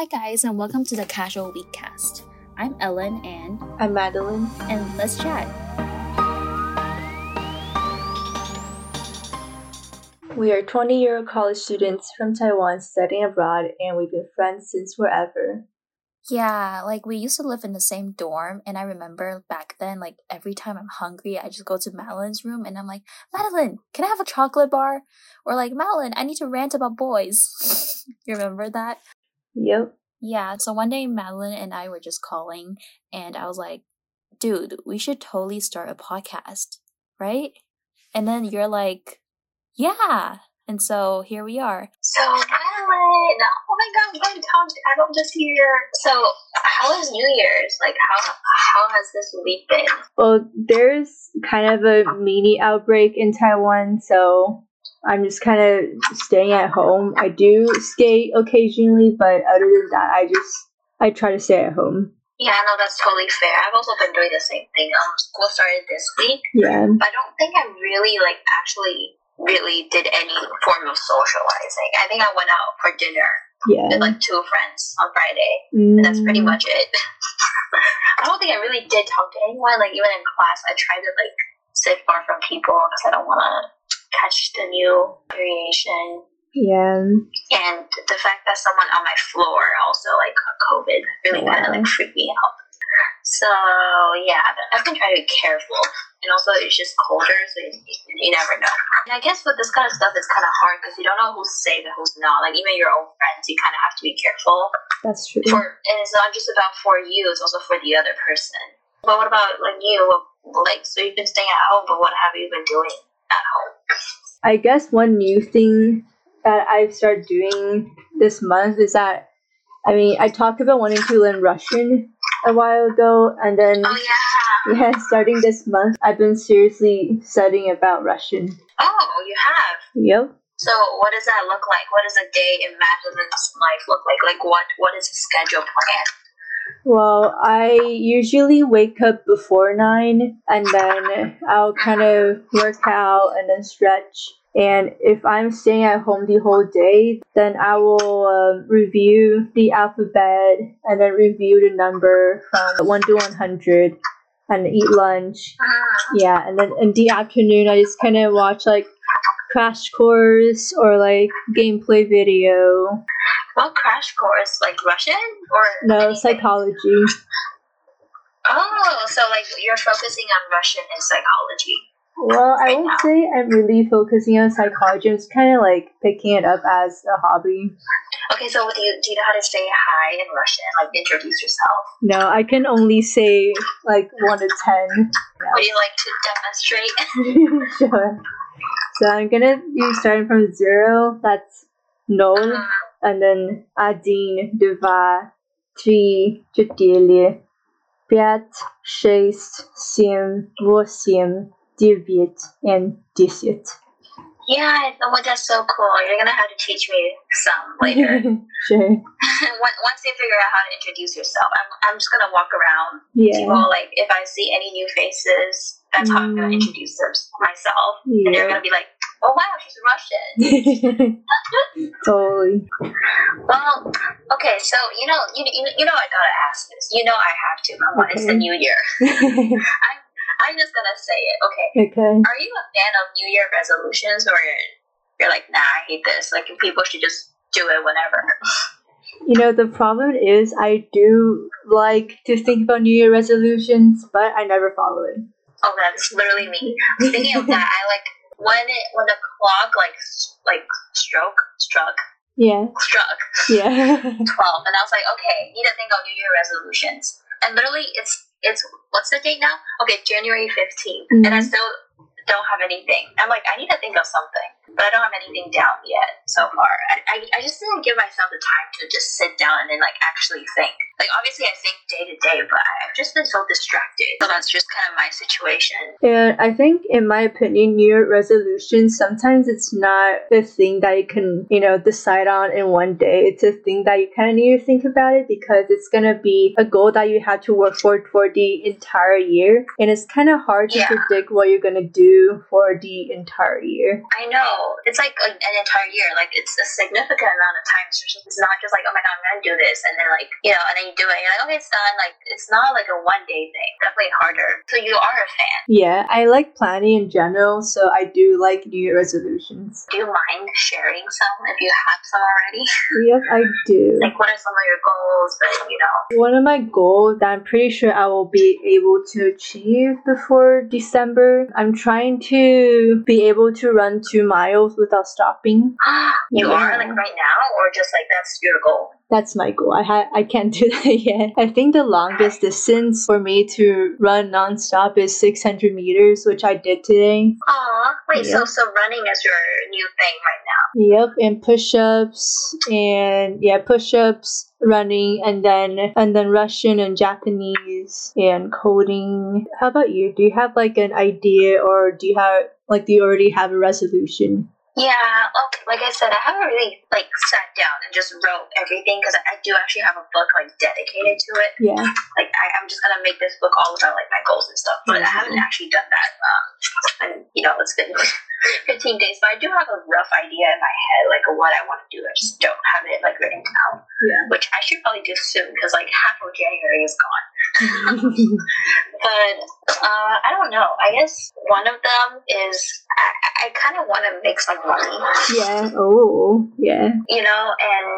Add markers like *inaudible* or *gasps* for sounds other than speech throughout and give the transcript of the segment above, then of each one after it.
Hi, guys, and welcome to the Casual Weekcast. I'm Ellen, and I'm Madeline. and let's chat. We are 20 year old college students from Taiwan studying abroad, and we've been friends since forever. Yeah, like we used to live in the same dorm, and I remember back then, like every time I'm hungry, I just go to Madeline's room and I'm like, Madeline, can I have a chocolate bar? Or like, Madeline, I need to rant about boys. *laughs* you remember that? Yep. Yeah, so one day Madeline and I were just calling, and I was like, dude, we should totally start a podcast, right? And then you're like, yeah. And so here we are. So Madeline, oh my god, we haven't talked at all this year. So how was New Year's? Like how how has this week been? Well, there's kind of a mini outbreak in Taiwan, so I'm just kind of staying at home. I do skate occasionally, but other than that, I just I try to stay at home. Yeah, no, that's totally fair. I've also been doing the same thing. Um, school started this week, Yeah. I don't think I really like actually really did any form of socializing. I think I went out for dinner Yeah. with like two friends on Friday. And that's pretty Mm, much it. *laughs* I don't think I really did talk to anyone. Like even in class, I try to like sit far from people because I don't want to catch the new variation. Yeah. And the fact that someone on my floor also like got COVID really kind of like freaked me out. So yeah, but I've been trying to be careful. And also, it's just colder, so you, you never know. And I guess with this kind of stuff, it's kind of hard because you don't know who's safe and who's not. Like even your own friends, you kind of have to be careful That's true. for and it's not just about for you it's also for the other person but what about like you like so you've been staying at home but what have you been doing at home I guess one new thing that I've started doing this month is that I mean I talked about wanting to learn Russian a while ago, and then oh yeah. Yeah, starting this month, I've been seriously studying about Russian. oh you have? Yep. so what does that look like? What does a day in madeline's life look like? Like what what is a schedule plan Well, I usually wake up before nine, and then I'll kind of work out and then stretch. And if I'm staying at home the whole day, then I will um, review the alphabet and then review the number from 1 to 100 and eat lunch. Yeah, and then in the afternoon, I just kind of watch like Crash Course or like gameplay video. what crash course like russian or No, anything? psychology. oh so like you're focusing on russian and psychology Well, I right won't now. say I'm really focusing on psychology. I'm just kind of like picking it up as a hobby. okay so do you, do you know how to say hi in russian like introduce yourself No, I can only say like one to ten. would you like to demonstrate *laughs* *laughs* sure. So I'm gonna be starting from zero. That's nol, Uh, and then один, два, три, четыре, пять, шесть, семь, восемь, девять, and десять. Yeah, oh, that's so cool. You're gonna have to teach me some later. *laughs* sure. *laughs* Once once you figure out how to introduce yourself, I'm, I'm just gonna walk around. Yeah. People, like, if I see any new faces, that's how I'm gonna Mm. introduce them, myself. And they're Yeah. gonna be like, oh wow, she's Russian. *laughs* *laughs* totally. well, okay, so, you know, you, you, you know I gotta ask this. You know I have to. Come on, it's the new year. *laughs* I'm just gonna say it. Okay. okay. Are you a fan of New Year resolutions or you're like, nah, I hate this? Like, people should just do it whenever. You know, the problem is I do like to think about New Year resolutions, but I never follow it. Oh, that's literally me. Speaking of that, I like when it when the clock like like stroke struck Yeah. struck Yeah. *laughs* twelve, and I was like, okay, need to think of New Year resolutions. And literally, it's it's what's the date now? Okay, January 15th, and I Mhm. still don't have anything. I'm like, I need to think of something, but I don't have anything down yet so far. I, I, I just didn't give myself the time to just sit down and then like actually think. Like obviously I think day to day, but I've just been so distracted. So that's just kind of my situation. And I think, in my opinion, New Year resolutions sometimes it's not the thing that you can, you know, decide on in one day. It's a thing that you kind of need to think about it because it's gonna be a goal that you have to work for for the entire year, and it's kind of hard to Yeah. predict what you're gonna do for the entire year. I know, it's like a, an entire year. Like it's a significant amount of time. So it's not just like, oh my god, I'm gonna do this, and then like you know, and then you do it. And you're like, okay, it's done. Like it's not like a one day thing. Definitely harder. So you are a fan. Yeah, I like planning in general, so I do like New Year resolutions. Do you mind sharing some if you have some already? *laughs* Yep, I do. like what are some of your goals? But you know, One of my goals that I'm pretty sure I will be able to achieve before December, I'm trying to be able to run two miles without stopping. *gasps* you Yeah. are like right now, or just like that's your goal. That's my goal. I ha- I can't *laughs* do that yet. I think the longest distance for me to run nonstop is 600 meters, which I did today. Aw, wait. Yeah. So so running is your new thing right now. Yep, and push-ups and yeah, push-ups, running, and then and then Russian and Japanese and coding. How about you? Do you have like an idea, or do you have like do you already have a resolution? Yeah, okay. Like I said, I haven't really like sat down and just wrote everything because I, I do actually have a book like dedicated to it. Yeah, Like I, I'm just gonna make this book all about like my goals and stuff, but I haven't actually done that. Um, and you know, it's been *laughs* 15 days, but I do have a rough idea in my head like what I want to do. I just don't have it like written down, yeah. which I should probably do soon because like half of January is gone. But uh, I don't know. I guess one of them is I, I kind of want to make some money. yeah. Oh, yeah. you know, and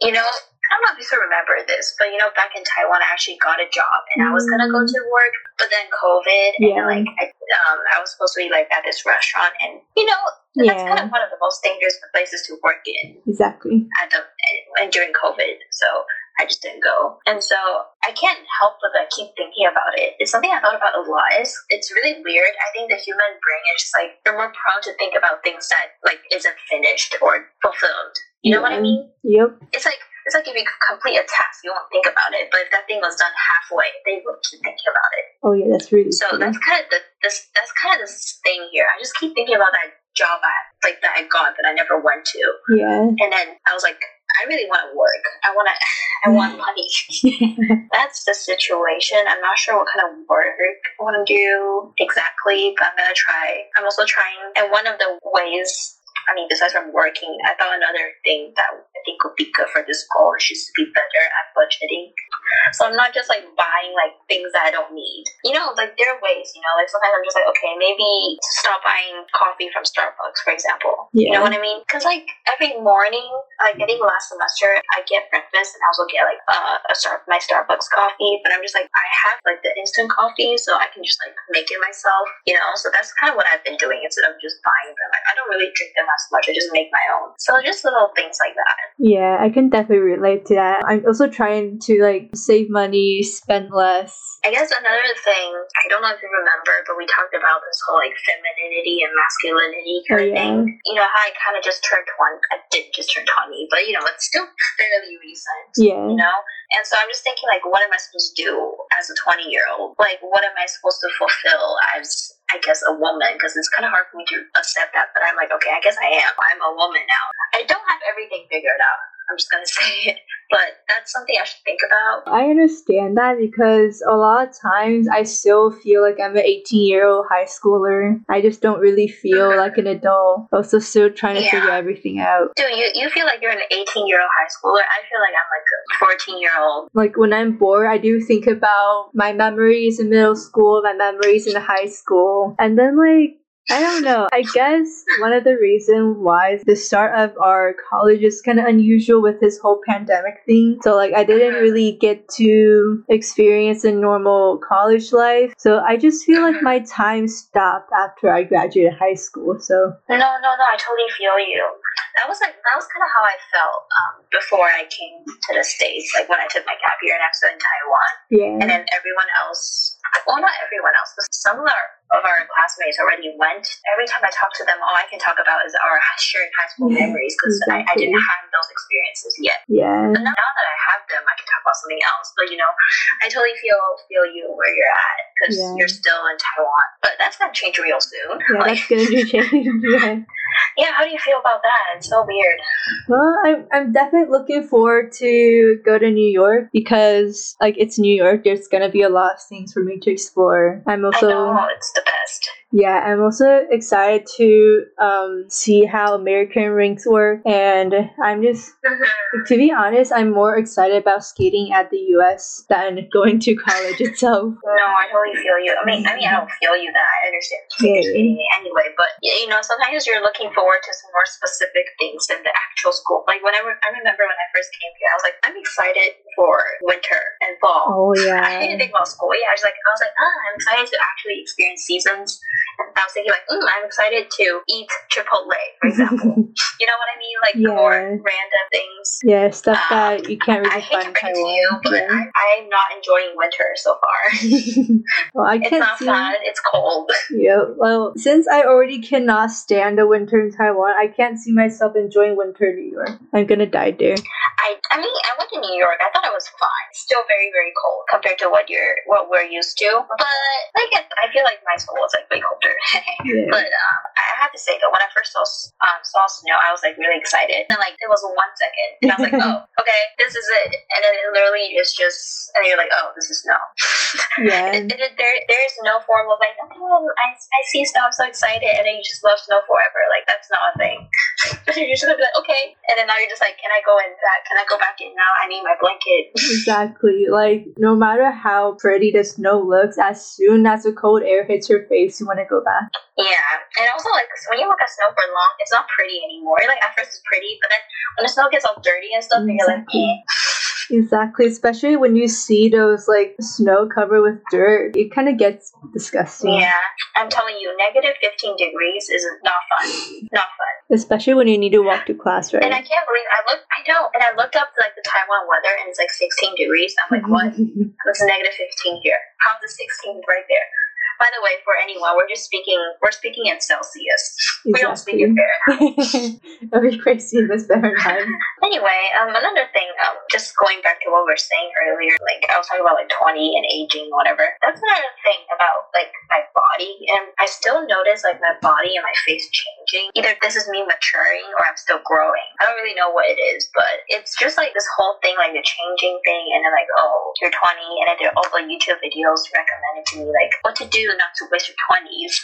you know, I don't know if you still remember this, but you know, back in Taiwan, I actually got a job, and I was gonna go to work, but then COVID, and Yeah. like I, um, I was supposed to be like at this restaurant, and you know, that's kind of one of the most dangerous places to work in Exactly. at the and during COVID. So I just didn't go, and so I can't help but like keep thinking about it. It's something I thought about a lot. It's, it's really weird. I think the human brain is just like they're more prone to think about things that like isn't finished or fulfilled. You know what I mean? Yep. It's like it's like if you complete a task, you won't think about it. But if that thing was done halfway, they would keep thinking about it. Oh yeah, that's really So that's kind of the this that's kind of this thing here. I just keep thinking about that job I like that I got that I never went to, yeah. and then I was like, I really want to work. I want to. *laughs* I want money. *laughs* That's the situation. I'm not sure what kind of work I want to do exactly, but I'm gonna try. I'm also trying, and one of the ways. I mean, besides from working, I thought another thing that I think would be good for this goal is just to be better at budgeting. *laughs* So I'm not just like buying like things that I don't need. You know, like there are ways. You know, like sometimes I'm just like, okay, maybe stop buying coffee from Starbucks, for example. Yeah. You know what I mean? Because like every morning, like I think last semester, I get breakfast and I also get like uh, a star my Starbucks coffee. But I'm just like I have like the instant coffee, so I can just like make it myself. You know, so that's kind of what I've been doing instead of just buying them. Like, I don't really drink them as much. I just make my own. So just little things like that. Yeah, I can definitely relate to that. I'm also trying to like save money, spend less. I guess another thing, I don't know if you remember, but we talked about this whole like femininity and masculinity kind Oh, of thing. You know how I kind of just turned 20, I did just turn 20, but you know, it's still fairly recent. Yeah. You know? And so I'm just thinking, like, what am I supposed to do as a 20 year old? Like, what am I supposed to fulfill as, I guess, a woman? Because it's kind of hard for me to accept that. But I'm like, okay, I guess I am. I'm a woman now. I don't have everything figured out. I'm just going *laughs* to say it. But that's something I should think about. I understand that because a lot of times I still feel like I'm an 18 year old high schooler. I just don't really feel mm-hmm. like an adult. I'm also, still trying to Yeah. figure everything out. Dude, you, you feel like you're an 18 year old high schooler. I feel like I'm like a 14 year old. Like when I'm bored, I do think about my memories in middle school, my memories in high school, and then like I don't know. I guess one of the reasons why the start of our college is kind of unusual with this whole pandemic thing. So like I didn't really get to experience a normal college life. So I just feel like my time stopped after I graduated high school. So No, no, no. I totally feel you. That was like that was kind of how I felt um, before I came to the states. Like when I took my gap year and I was in Taiwan, yeah. and then everyone else. Well, not everyone else, but some of our of our classmates already went. Every time I talk to them, all I can talk about is our shared high school Yeah, memories because I, I didn't have those experiences yet. Yeah. But now, now that I have them, I can talk about something else. But you know, I totally feel feel you where you're at because Yeah. you're still in Taiwan. But that's gonna change real soon. Yeah, like, that's gonna be *laughs* changing. Yeah. yeah, how do you feel about that? It's so weird. Well, I'm, I'm definitely looking forward to go to New York because, like, it's New York. There's gonna be a lot of things for me to explore. I'm also, know it's the best. Yeah, I'm also excited to um, see how American rinks work, and I'm just, Mhm. to be honest, I'm more excited about skating at the U.S. than going to college itself. No, I totally feel you. I mean, I mean, I don't feel you that I understand Yeah. anyway, but you know, sometimes you're looking forward to some more specific things than the actual school. Like when I, re- I remember when I first came here, I was like, I'm excited for winter and fall. Oh yeah. *laughs* I yeah. didn't think about school. Yeah, I was like, I was like, ah, I'm excited to actually experience seasons. And I was thinking like, mm, I'm excited to eat Chipotle, for example. *laughs* you know what I mean? Like more random things. yeah, stuff Um, that you can't I really hate to find in bring it to Taiwan. you, but Yeah. I, I'm not enjoying winter so far. *laughs* well, I can't it's not see. fun. It's cold. *laughs* Yeah, well, since I already cannot stand the winter in Taiwan, I can't see myself enjoying winter in New York. I'm gonna die there. I, I mean, I went to New York. I thought it was fine. Still very, very cold compared to what you're, what we're used to. But like, I, I feel like my school was like way colder. *laughs* Yeah. But um, I have to say though, when I first saw um, saw snow, I was like really excited. And like, it was one second, and I was like, *laughs* oh, okay, this is it. And then it literally is just, and you're like, oh, this is snow. *laughs* Yeah. It, it, there, there is no form of like, oh, I, I see snow, I'm so excited, and then you just love snow forever. Like that's not a thing. *laughs* you're just gonna be like, okay, and then now you're just like, can I go in back? Can I go back in now? I need my blanket. *laughs* Exactly. Like, no matter how pretty the snow looks, as soon as the cold air hits your face, you want to go back. Yeah, and also like when you look at snow for long, it's not pretty anymore. Like at first it's pretty, but then when the snow gets all dirty and stuff, and you're like, eh. Exactly. Especially when you see those, like, snow covered with dirt, it kind of gets disgusting. Yeah, I'm telling you, negative 15 degrees is not fun. Not fun. Especially when you need to walk to class, right? And I can't believe I looked. I know, and I looked up like the Taiwan weather, and it's like 16 degrees. I'm like, what? *laughs* It's negative 15 here. How's the 16 right there? By the way, for anyone, we're just speaking. We're speaking in Celsius. We don't speak in Fahrenheit. *laughs* That'd be crazy it's Fahrenheit. *laughs* Anyway, um, another thing, um, just going back to what we were saying earlier, like I was talking about like 20 and aging, whatever. That's another thing about like my body, and I still notice like my body and my face changing. Either this is me maturing or I'm still growing. I don't really know what it is, but it's just like this whole thing, like the changing thing, and then like oh, you're 20, and then there are all the YouTube videos recommended to me, like what to do not to waste your 20s.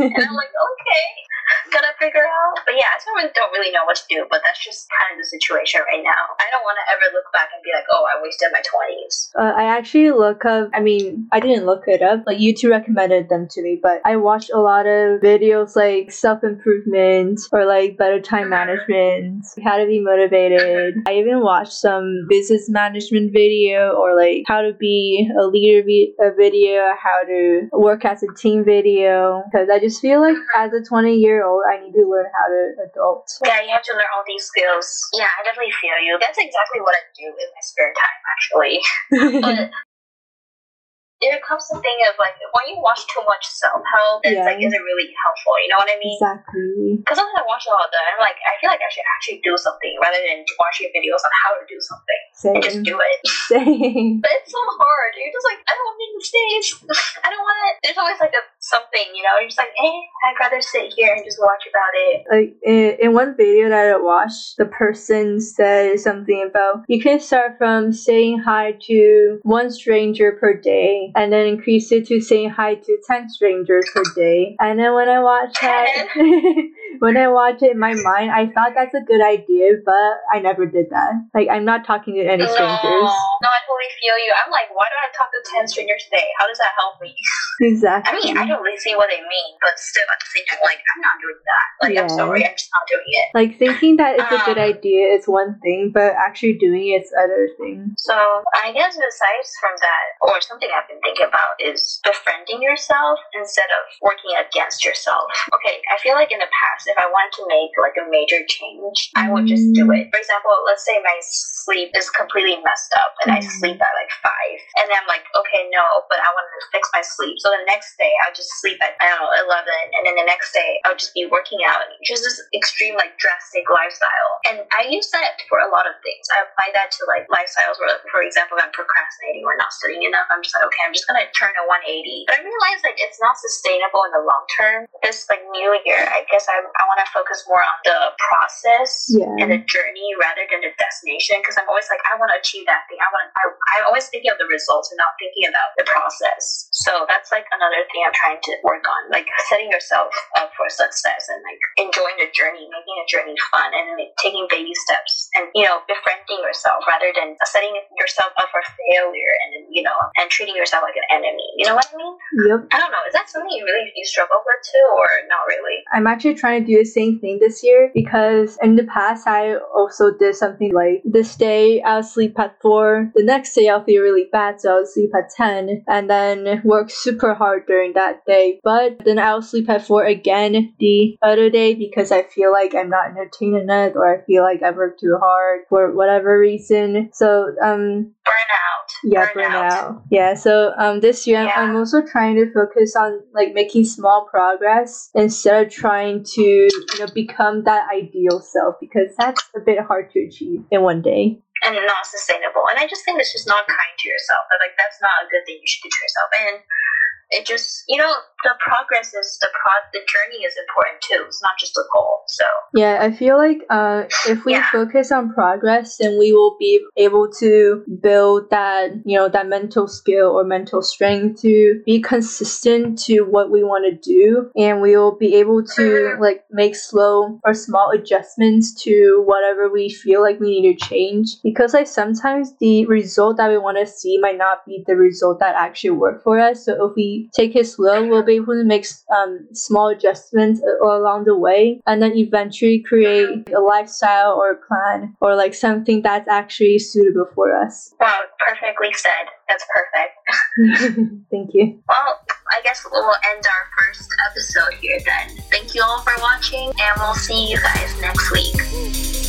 *laughs* And I'm like, okay, *laughs* gotta figure out. But yeah, I still don't really know what to do, but that's just kind of the situation right now. I don't want to ever look back and be like, oh, I wasted my 20s. Uh, I actually look up. I mean, I didn't look it up. Like YouTube recommended them to me, but I watched a lot of videos like self improvement or like better time management, how to be motivated. I even watched some business management video or like how to be a leader a video, how to work as a team video. Because I just feel like as a 20 year old, I need to learn how to adult. Yeah, you have to learn all these skills. Yeah, I definitely feel you. That's exactly what I do in my spare time, actually. *laughs* But there comes the thing of like, when you watch too much self help, it's Yeah. like, is it really helpful? You know what I mean? exactly. Because sometimes I watch a lot of that, I'm like, I feel like I should actually do something rather than watching videos on how to do something and just do it. *laughs* Same. But it's so hard. You're just like, I don't want to make mistakes. *sighs* I don't want it. There's always like a something, you know. You're just like, eh, I'd rather sit here and just watch about it. like in, in one video that I watched, the person said something about you can start from saying hi to one stranger per day and then increase it to saying hi to 10 strangers per day. And then when I watched that, *laughs* when I watch it in my mind, I thought that's a good idea, but I never did that. Like, I'm not talking to any strangers. no, no I totally feel you. I'm like, why do I talk to 10 strangers today? How does that help me? Exactly. *laughs* I mean, I don't really see what they mean, but still at the same time, like, I'm not doing that. Like, I'm sorry, I'm just not doing it. like, thinking that it's a good Um, idea is one thing, but actually doing it's other thing. So I guess besides from that, or something I've been thinking about is befriending yourself instead of working against yourself. Okay, I feel like in the past, if I wanted to make like a major change, I would just do it. For example, let's say my sleep is completely messed up and I Mm. sleep at like five, and then I'm like, okay, no, but I want to fix my sleep. So the next day, I'll just sleep at I don't know eleven, and then the next day, I'll just be working out. Just this extreme like drastic lifestyle, and I use that for a lot of things. I apply that to like lifestyles where, for example, if I'm procrastinating or not studying enough, I'm just like, okay, I'm just gonna turn a 180. But I realize like it's not sustainable in the long term. This like new year, I guess I, I want to focus more on the process Yeah. and the journey rather than the destination because I'm always like, I want to achieve that thing. I want. I, I'm always thinking of the results and not thinking about the process. So that's like another thing I'm trying to work on, like setting yourself up for success and like enjoying the journey, making the journey fun, and like, taking baby steps, and you know, befriending yourself rather than setting yourself up for failure and you know, and treating yourself like an enemy. You know what I mean? Yep. I don't know. Is that something you really you struggle with too, or not really? I'm actually trying to do the same thing this year because in the past I also did something like this day I'll sleep at four, the next day I'll feel really bad, so I'll sleep at ten, and then work super hard during that day. But then I'll sleep at four again the other day because I feel like I'm not entertained enough or I feel like I worked too hard for whatever reason. So um Burnout. Yeah Burnout. burnout yeah so um this year Yeah. i'm also trying to focus on like making small progress instead of trying to you know become that ideal self because that's a bit hard to achieve in one day and not sustainable. And I just think it's just not kind to yourself. But like that's not a good thing you should do to yourself. And it just you know the progress is the pro the journey is important too. It's not just a goal. So yeah i feel like uh if we Yeah. focus on progress then we will be able to build that you know that mental skill or mental strength to be consistent to what we want to do and we will be able to like make slow or small adjustments to whatever we feel like we need to change because like sometimes the result that we want to see might not be the result that actually worked for us so if we take it slow we'll be able to make um, small adjustments along the way and then eventually create a lifestyle or a plan or like something that's actually suitable for us wow, perfectly said. That's perfect. *laughs* thank you Well, I guess we'll end our first episode here then. Thank you all for watching, and we'll see you guys next week.